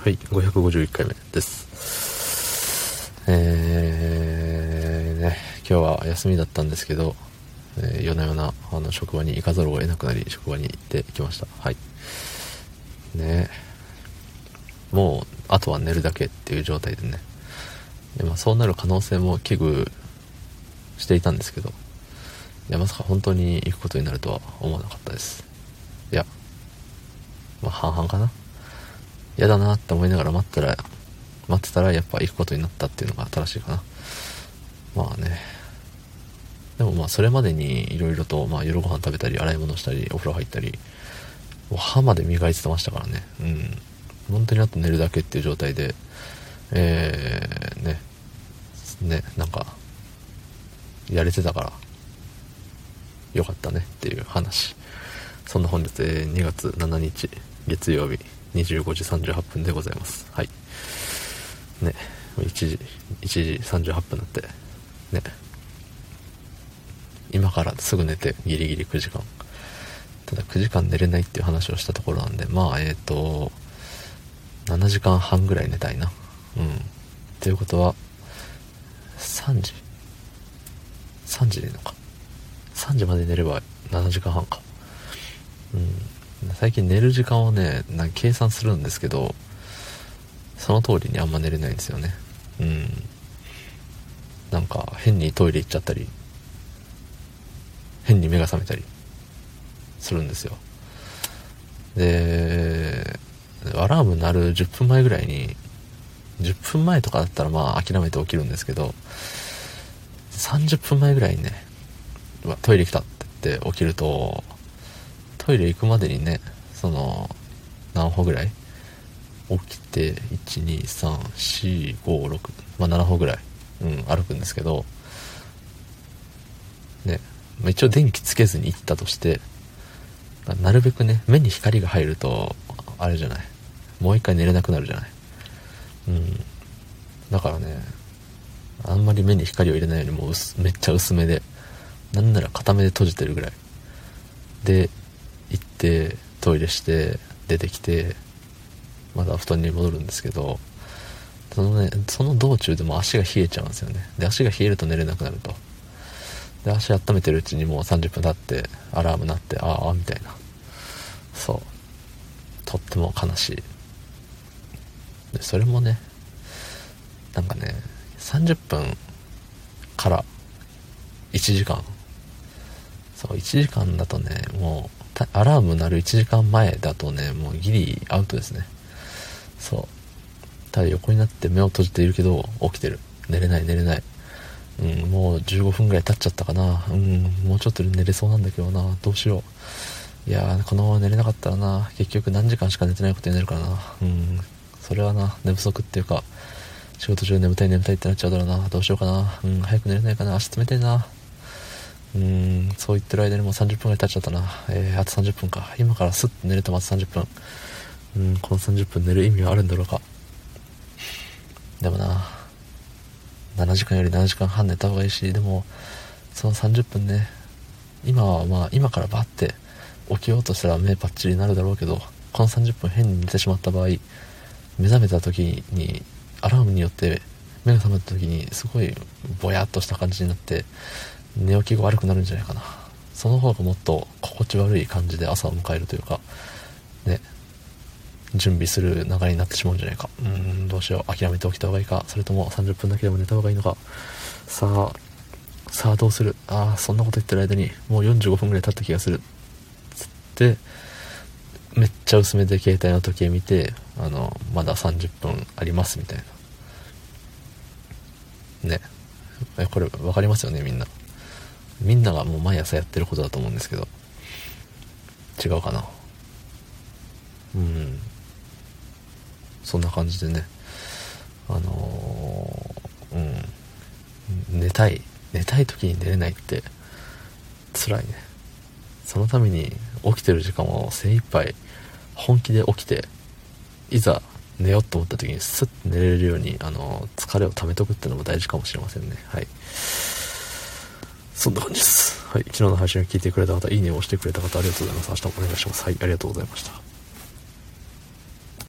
はい、551回目です。えー、ね、今日は休みだったんですけど、えー夜な夜なあの職場に行かざるを得なくなり、職場に行ってきました。はい。ねもう、あとは寝るだけっていう状態でね。でまあ、そうなる可能性も危惧していたんですけど、いや、まさか本当に行くことになるとは思わなかったです。いや、まあ、半々かな。嫌だなって思いながら待ったら、待ってたらやっぱ行くことになったっていうのが正しいかな。まあね。でもまあそれまでにいろいろと、まあ夜ご飯食べたり、洗い物したり、お風呂入ったり、もう歯まで磨いてましたからね。うん。本当にあと寝るだけっていう状態で、えー、ね、ね、なんか、やれてたから、よかったねっていう話。そんな本日、えー2月7日、月曜日、25時38分でございます。はい。ね、1時、1時38分になって、ね。今からすぐ寝て、ギリギリ9時間。ただ9時間寝れないっていう話をしたところなんで、まあ、えっ、と、7時間半ぐらい寝たいな。うん。っていうことは、3時 ?3 時でいいのか。3時まで寝れば7時間半か。最近寝る時間をね、なんか計算するんですけど、その通りにあんま寝れないんですよね。うん。なんか変にトイレ行っちゃったり、変に目が覚めたりするんですよ。で、アラーム鳴る10分前ぐらいに、10分前とかだったらまあ諦めて起きるんですけど、30分前ぐらいにね、トイレ来たって言って起きると、トイレ行くまでにね、その、何歩ぐらい？起きて、1、2、3、4、5、6、まあ7歩ぐらい、うん、歩くんですけど、ね、まあ一応電気つけずに行ったとして、なるべくね、目に光が入ると、あれじゃない。もう一回寝れなくなるじゃない。うん。だからね、あんまり目に光を入れないようにもうめっちゃ薄めで、なんなら片目で閉じてるぐらい。で、行って、トイレして、出てきて、また布団に戻るんですけど、そのね、その道中でも足が冷えちゃうんですよね。で、足が冷えると寝れなくなると。で、足温めてるうちにもう30分経って、アラーム鳴って、ああ、みたいな。そう。とっても悲しい。で、それもね、なんかね、30分から1時間。そう、1時間だとね、もう、アラーム鳴る1時間前だとね、もうギリアウトですね。そう。ただ横になって目を閉じているけど、起きてる。寝れない寝れない。うん、もう15分ぐらい経っちゃったかな。うん、もうちょっとで寝れそうなんだけどな。どうしよう。いや、このまま寝れなかったらな、結局何時間しか寝てないことになるからな。うん、それはな、寝不足っていうか、仕事中眠たい眠たいってなっちゃうだろうな。どうしようかな。うん、早く寝れないかな。足冷たいな。うーん、そう言ってる間にもう30分ぐらい経っちゃったな。えー、あと30分か。今からスッと寝れてます、30分。うん、この30分寝る意味はあるんだろうか。でもな、7時間より7時間半寝た方がいいし、でも、その30分ね、今はまあ、今からバッて起きようとしたら目パッチリになるだろうけど、この30分変に寝てしまった場合、目覚めた時に、アラームによって目が覚めた時にすごいぼやっとした感じになって、寝起きが悪くなるんじゃないかな。その方がもっと心地悪い感じで朝を迎えるというか、ね、準備する流れになってしまうんじゃないか。うん、どうしよう。諦めておきた方がいいか。それとも30分だけでも寝た方がいいのか。さあ、さあどうするああ、そんなこと言ってる間にもう45分ぐらい経った気がする。つって、めっちゃ薄めで携帯の時計見て、あの、まだ30分ありますみたいな。ね。えこれ分かりますよね、みんな。みんながもう毎朝やってることだと思うんですけど。違うかな。うん。そんな感じでね。あのーうん。寝たい。寝たい時に寝れないって、辛いね。そのために起きてる時間を精一杯本気で起きて、いざ寝ようと思った時にスッと寝れるように、あの、疲れを溜めとくっていうのも大事かもしれませんね。はい。そんな感じです。はい。昨日の配信を聞いてくれた方、いいねを押してくれた方、ありがとうございます。明日もお願いします。はい。ありがとうございました。